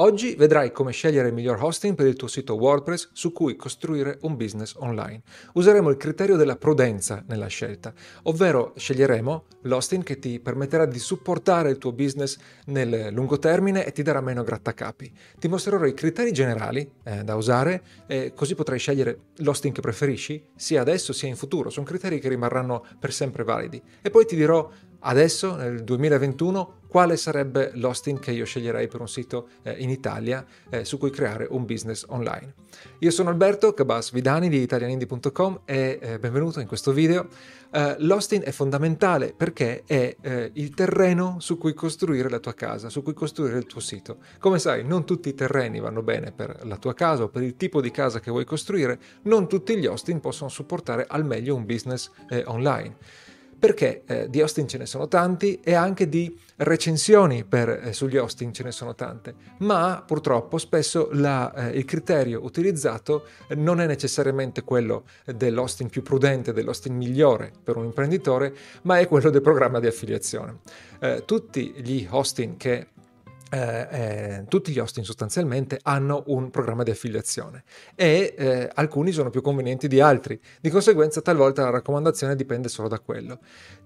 Oggi vedrai come scegliere il miglior hosting per il tuo sito WordPress su cui costruire un business online. Useremo il criterio della prudenza nella scelta, ovvero sceglieremo l'hosting che ti permetterà di supportare il tuo business nel lungo termine e ti darà meno grattacapi. Ti mostrerò i criteri generali eh, da usare e così potrai scegliere l'hosting che preferisci sia adesso sia in futuro. Sono criteri che rimarranno per sempre validi. E poi ti dirò adesso, nel 2021, quale sarebbe l'hosting che io sceglierei per un sito eh, in Italia eh, su cui creare un business online. Io sono Alberto Cabas Vidani di italianindi.com e eh, benvenuto in questo video. Eh, l'hosting è fondamentale perché è eh, il terreno su cui costruire la tua casa, su cui costruire il tuo sito. Come sai, non tutti i terreni vanno bene per la tua casa o per il tipo di casa che vuoi costruire, non tutti gli hosting possono supportare al meglio un business eh, online perché eh, di hosting ce ne sono tanti e anche di recensioni per, eh, sugli hosting ce ne sono tante, ma purtroppo spesso la, eh, il criterio utilizzato non è necessariamente quello dell'hosting più prudente, dell'hosting migliore per un imprenditore, ma è quello del programma di affiliazione. Eh, tutti gli hosting che eh, eh, tutti gli hosting sostanzialmente hanno un programma di affiliazione e eh, alcuni sono più convenienti di altri, di conseguenza talvolta la raccomandazione dipende solo da quello.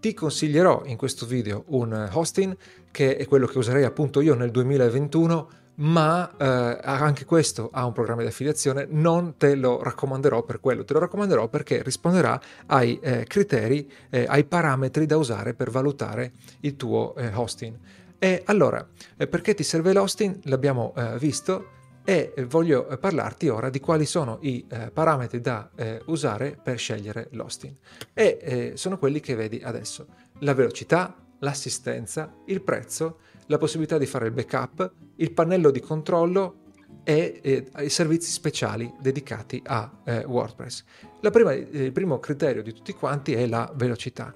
Ti consiglierò in questo video un hosting che è quello che userei appunto io nel 2021 ma eh, anche questo ha un programma di affiliazione, non te lo raccomanderò per quello, te lo raccomanderò perché risponderà ai eh, criteri, ai parametri da usare per valutare il tuo eh, hosting. E allora, eh, perché ti serve l'hosting? L'abbiamo eh, visto e voglio eh, parlarti ora di quali sono i eh, parametri da eh, usare per scegliere l'hosting. E eh, sono quelli che vedi adesso. La velocità, l'assistenza, il prezzo, la possibilità di fare il backup, il pannello di controllo e i servizi speciali dedicati a WordPress. Prima, il primo criterio di tutti quanti è la velocità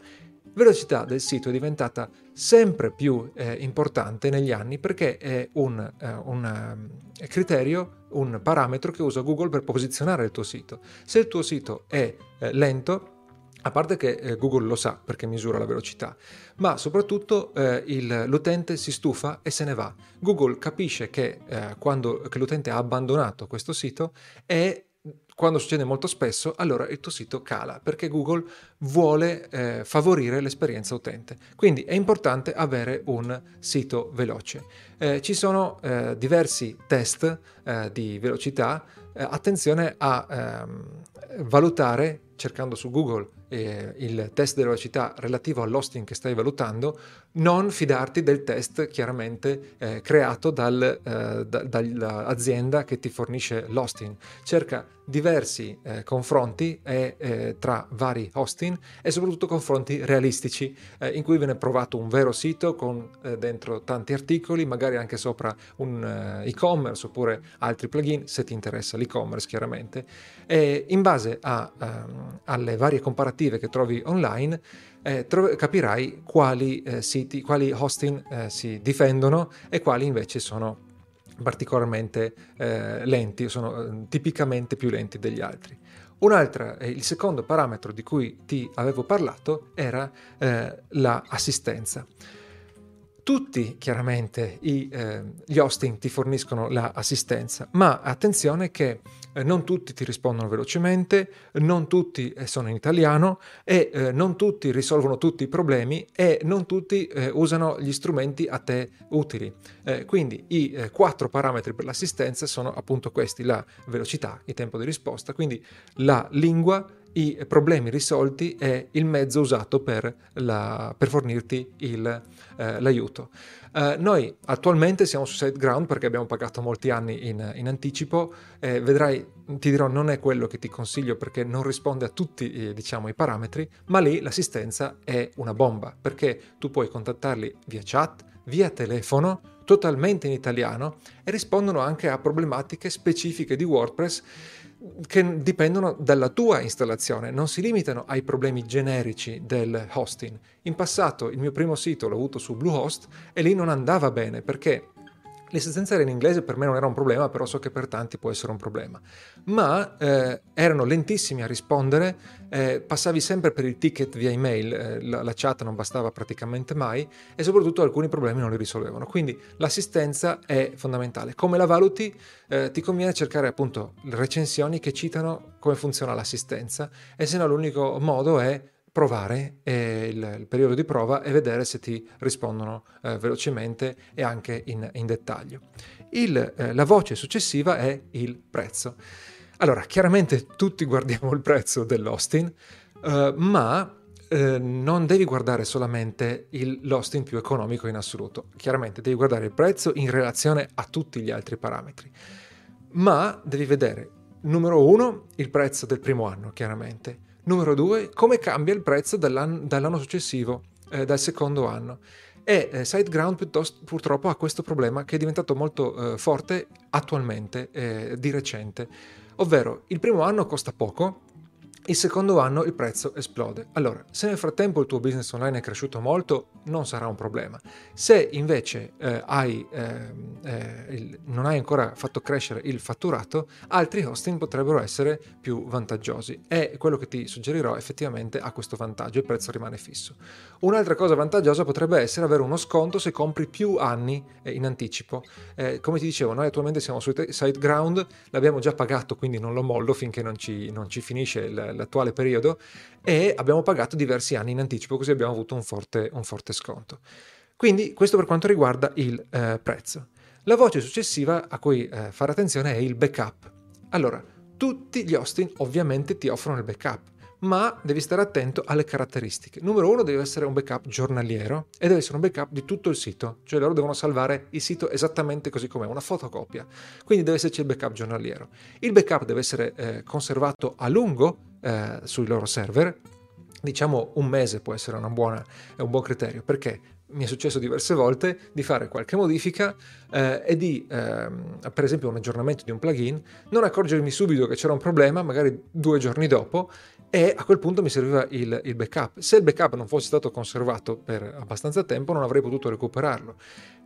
velocità del sito è diventata sempre più eh, importante negli anni perché è un, eh, un uh, criterio, un parametro che usa Google per posizionare il tuo sito. Se il tuo sito è eh, lento, a parte che eh, Google lo sa perché misura la velocità, ma soprattutto eh, il, l'utente si stufa e se ne va. Google capisce che quando che l'utente ha abbandonato questo sito è quando succede molto spesso, allora il tuo sito cala perché Google vuole eh, favorire l'esperienza utente. Quindi è importante avere un sito veloce. Eh, ci sono eh, diversi test eh, di velocità. Eh, attenzione a ehm, valutare, cercando su Google eh, il test di velocità relativo all'hosting che stai valutando, non fidarti del test chiaramente eh, creato dal, eh, da, dall'azienda che ti fornisce l'hosting. Cerca diversi eh, confronti eh, tra vari hosting e soprattutto confronti realistici eh, in cui viene provato un vero sito con eh, dentro tanti articoli, magari anche sopra un e-commerce oppure altri plugin se ti interessa l'e-commerce chiaramente. E in base a, um, alle varie comparative che trovi online eh, tro- capirai quali eh, siti, quali hosting eh, si difendono e quali invece sono particolarmente eh, lenti, sono eh, tipicamente più lenti degli altri. Un'altra, il secondo parametro di cui ti avevo parlato era l'assistenza. La tutti chiaramente i, eh, gli hosting ti forniscono l'assistenza, ma attenzione che eh, non tutti ti rispondono velocemente, non tutti eh, sono in italiano e eh, non tutti risolvono tutti i problemi e non tutti eh, usano gli strumenti a te utili. Eh, quindi i quattro parametri per l'assistenza sono appunto questi, la velocità, il tempo di risposta, quindi la lingua, i problemi risolti e il mezzo usato per, la, per fornirti il, eh, l'aiuto. Eh, noi attualmente siamo su SiteGround perché abbiamo pagato molti anni in, in anticipo, eh, vedrai, ti dirò, non è quello che ti consiglio perché non risponde a tutti eh, diciamo, i parametri, ma lì l'assistenza è una bomba perché tu puoi contattarli via chat, via telefono, totalmente in italiano e rispondono anche a problematiche specifiche di WordPress che dipendono dalla tua installazione, non si limitano ai problemi generici del hosting. In passato il mio primo sito l'ho avuto su Bluehost e lì non andava bene perché L'assistenza era in inglese, per me non era un problema, però so che per tanti può essere un problema. Ma eh, erano lentissimi a rispondere, eh, passavi sempre per il ticket via email, eh, la, la, chat non bastava praticamente mai e soprattutto alcuni problemi non li risolvevano. Quindi l'assistenza è fondamentale. Come la valuti? Eh, ti conviene cercare appunto recensioni che citano come funziona l'assistenza e se no l'unico modo è provare eh, il, il, periodo di prova e vedere se ti rispondono eh, velocemente e anche in, in dettaglio. Il, eh, la voce successiva è il prezzo. Allora, chiaramente tutti guardiamo il prezzo dell'Austin, eh, ma eh, non devi guardare solamente il, l'Austin più economico in assoluto. Chiaramente devi guardare il prezzo in relazione a tutti gli altri parametri. Ma devi vedere, numero uno, il prezzo del primo anno, chiaramente Numero due, come cambia il prezzo dall'anno, dall'anno successivo, eh, dal secondo anno. E eh, SiteGround purtroppo ha questo problema che è diventato molto eh, forte attualmente, eh, di recente. Ovvero, il primo anno costa poco, il secondo anno il prezzo esplode. Allora, se nel frattempo il tuo business online è cresciuto molto, non sarà un problema. Se invece eh, hai, eh, eh, il, non hai ancora fatto crescere il fatturato, altri hosting potrebbero essere più vantaggiosi e quello che ti suggerirò effettivamente ha questo vantaggio, il prezzo rimane fisso. Un'altra cosa vantaggiosa potrebbe essere avere uno sconto se compri più anni eh, in anticipo. Eh, come ti dicevo, noi attualmente siamo su SiteGround, l'abbiamo già pagato, quindi non lo mollo finché non ci, non ci finisce l'attuale periodo e abbiamo pagato diversi anni in anticipo, così abbiamo avuto un forte, un forte sconto. Quindi questo per quanto riguarda il eh, prezzo. La voce successiva a cui eh, fare attenzione è il backup. Allora, tutti gli hosting ovviamente ti offrono il backup ma devi stare attento alle caratteristiche. Numero uno deve essere un backup giornaliero e deve essere un backup di tutto il sito, cioè loro devono salvare il sito esattamente così com'è, una fotocopia. Quindi deve esserci il backup giornaliero. Il backup deve essere eh, conservato a lungo eh, sui loro server, diciamo un mese può essere buona, un buon criterio, perché mi è successo diverse volte di fare qualche modifica eh, e di, eh, per esempio, un aggiornamento di un plugin, non accorgermi subito che c'era un problema, magari due giorni dopo, e a quel punto mi serviva il, il, backup. Se il backup non fosse stato conservato per abbastanza tempo, non avrei potuto recuperarlo.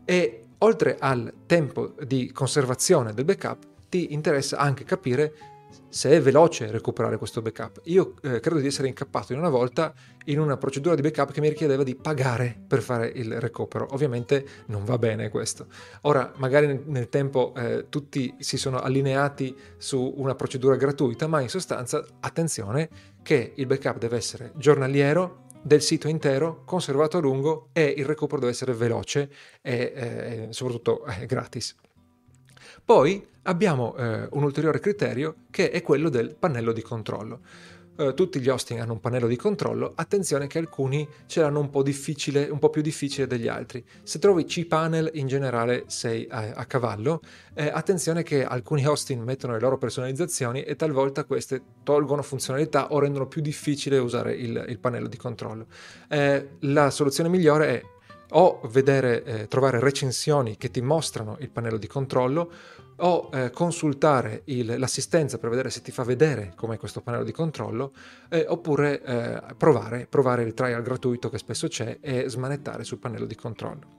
E oltre al tempo di conservazione del backup, ti interessa anche capire se è veloce recuperare questo backup. Io eh, credo di essere incappato in una volta in una procedura di backup che mi richiedeva di pagare per fare il recupero. Ovviamente non va bene questo. Ora, magari nel, tempo eh, tutti si sono allineati su una procedura gratuita, ma in sostanza attenzione che il backup deve essere giornaliero, del sito intero, conservato a lungo e il recupero deve essere veloce e eh, soprattutto eh, gratis. Poi abbiamo eh, un ulteriore criterio che è quello del pannello di controllo. Eh, tutti gli hosting hanno un pannello di controllo, attenzione che alcuni ce l'hanno un po', un po più difficile degli altri. Se trovi cPanel in generale sei a, a cavallo, eh, attenzione che alcuni hosting mettono le loro personalizzazioni e talvolta queste tolgono funzionalità o rendono più difficile usare il, il pannello di controllo. Eh, la soluzione migliore è o vedere, eh, trovare recensioni che ti mostrano il pannello di controllo o eh, consultare il, l'assistenza per vedere se ti fa vedere com'è questo pannello di controllo eh, oppure eh, provare, provare il trial gratuito che spesso c'è e smanettare sul pannello di controllo.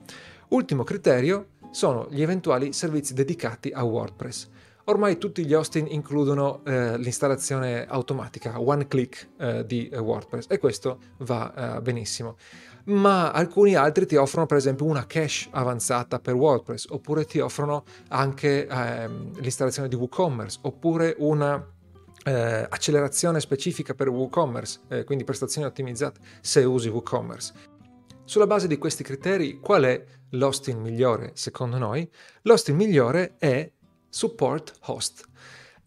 Ultimo criterio sono gli eventuali servizi dedicati a WordPress. Ormai tutti gli hosting includono eh, l'installazione automatica, one click eh, di eh, WordPress e questo va eh, benissimo. Ma alcuni altri ti offrono per esempio una cache avanzata per WordPress oppure ti offrono anche ehm, l'installazione di WooCommerce oppure una eh, accelerazione specifica per WooCommerce, eh, quindi prestazioni ottimizzate se usi WooCommerce. Sulla base di questi criteri, qual è l'hosting migliore secondo noi? L'hosting migliore è Support Host.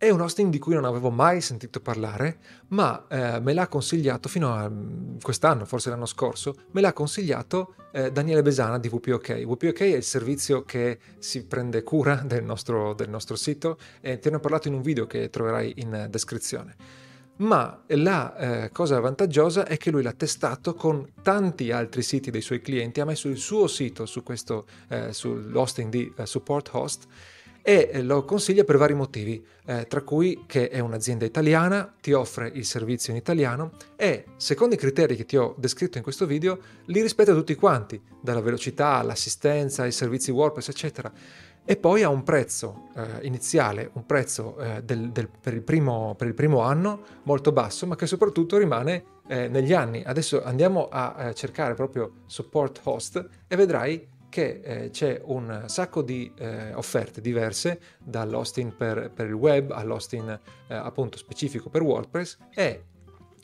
È un hosting di cui non avevo mai sentito parlare, ma eh, me l'ha consigliato fino a mm, quest'anno, forse l'anno scorso, me l'ha consigliato eh, Daniele Besana di WPOK. WPOK è il servizio che si prende cura del nostro, del nostro sito e te ne ho parlato in un video che troverai in descrizione. Ma la eh, cosa vantaggiosa è che lui l'ha testato con tanti altri siti dei suoi clienti, ha messo il suo sito su questo, eh, sull'hosting di eh, Support Host e eh, lo consiglia per vari motivi, eh, tra cui che è un'azienda italiana, ti offre il servizio in italiano e, secondo i criteri che ti ho descritto in questo video, li rispetta tutti quanti, dalla velocità all'assistenza, ai servizi WordPress, eccetera. e poi ha un prezzo eh, iniziale, un prezzo eh, del, del, per, il primo, per, il primo, anno molto basso, ma che soprattutto rimane eh, negli anni. Adesso andiamo a eh, cercare proprio support host e vedrai che eh, c'è un sacco di eh, offerte diverse, dall'hosting per, per, il web all'hosting appunto specifico per WordPress e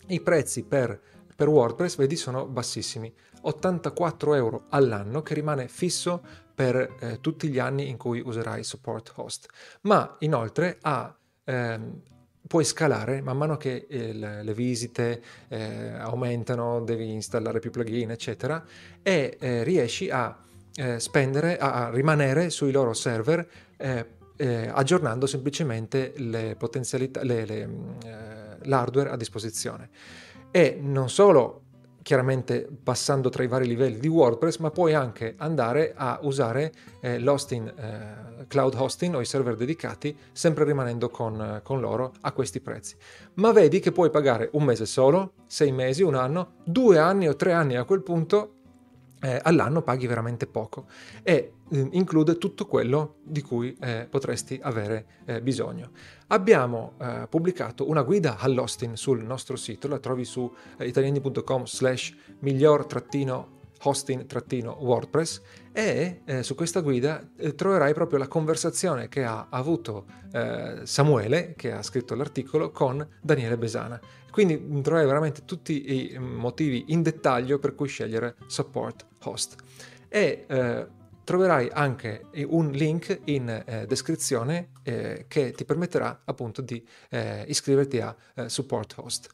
i prezzi per, per WordPress, vedi, sono bassissimi. 84 euro all'anno che rimane fisso per eh, tutti gli anni in cui userai support host. Ma inoltre ha, ehm, puoi scalare man mano che il, le visite eh, aumentano, devi installare più plugin, eccetera, e eh, riesci a eh, spendere, a, rimanere sui loro server eh, eh, aggiornando semplicemente le le, le, l'hardware a disposizione. E non solo chiaramente passando tra i vari livelli di WordPress, ma puoi anche andare a usare eh, l'hosting, eh, cloud hosting o i server dedicati, sempre rimanendo con, eh, con loro a questi prezzi. Ma vedi che puoi pagare un mese solo, sei mesi, un anno, due anni o tre anni a quel punto eh, all'anno paghi veramente poco e eh, include tutto quello di cui eh, potresti avere eh, bisogno. Abbiamo eh, pubblicato una guida all'hosting sul nostro sito, la trovi su eh, italiani.com slash miglior hosting-wordpress e eh, su questa guida eh, troverai proprio la conversazione che ha avuto eh, Samuele, che ha scritto l'articolo, con Daniele Besana. Quindi mm, troverai veramente tutti i motivi in dettaglio per cui scegliere Support Host. E eh, troverai anche un link in eh, descrizione eh, che ti permetterà appunto di iscriverti a Support Host.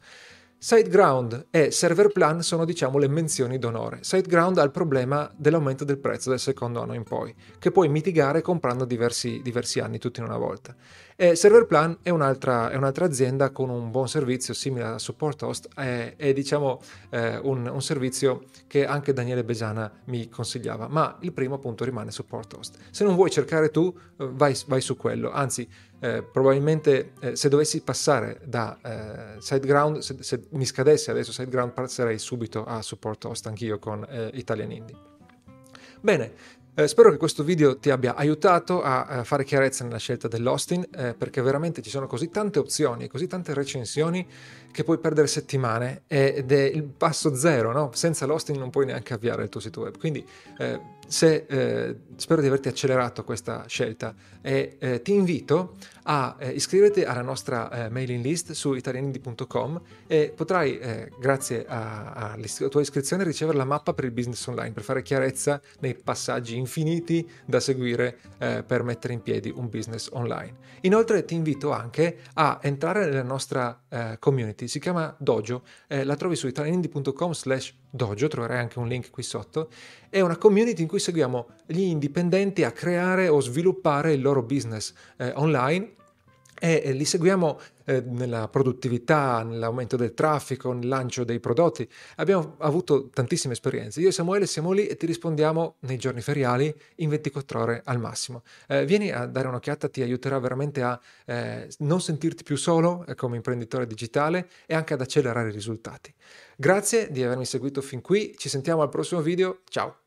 SiteGround e ServerPlan sono diciamo le menzioni d'onore. SiteGround ha il problema dell'aumento del prezzo del secondo anno in poi, che puoi mitigare comprando diversi, diversi anni tutti in una volta. E ServerPlan è un'altra, è un'altra, azienda con un buon servizio simile a Support Host, è, è diciamo eh, un, un, servizio che anche Daniele Besana mi consigliava, ma il primo appunto rimane Support Host. Se non vuoi cercare tu, eh, vai, vai su quello, anzi eh, probabilmente eh, se dovessi passare da eh, SiteGround, se, se, mi scadesse adesso SiteGround, passerei subito a Support Host anch'io con eh, Italian Indie. Bene, eh, spero che questo video ti abbia aiutato a, a fare chiarezza nella scelta dell'hosting eh, perché veramente ci sono così tante opzioni, così tante recensioni che puoi perdere settimane ed è il passo zero, no? senza l'hosting non puoi neanche avviare il tuo sito web. Quindi eh, se, eh, spero di averti accelerato questa scelta e eh, ti invito a eh, iscriverti alla nostra eh, mailing list su italianindi.com e potrai, eh, grazie alla tua iscrizione, ricevere la mappa per il business online, per fare chiarezza nei passaggi infiniti da seguire per mettere in piedi un business online. Inoltre ti invito anche a entrare nella nostra community, si chiama Dojo, la trovi su italianindi.com slash dojo, troverai anche un link qui sotto, è una community in cui seguiamo gli indipendenti a creare o sviluppare il loro business eh, online e li seguiamo eh, nella produttività, nell'aumento del traffico, nel lancio dei prodotti. Abbiamo avuto tantissime esperienze. Io e Samuele siamo lì e ti rispondiamo nei giorni feriali in 24 ore al massimo. Eh, vieni a dare un'occhiata, ti aiuterà veramente a eh, non sentirti più solo eh, come imprenditore digitale e anche ad accelerare i risultati. Grazie di avermi seguito fin qui, ci sentiamo al prossimo video, ciao!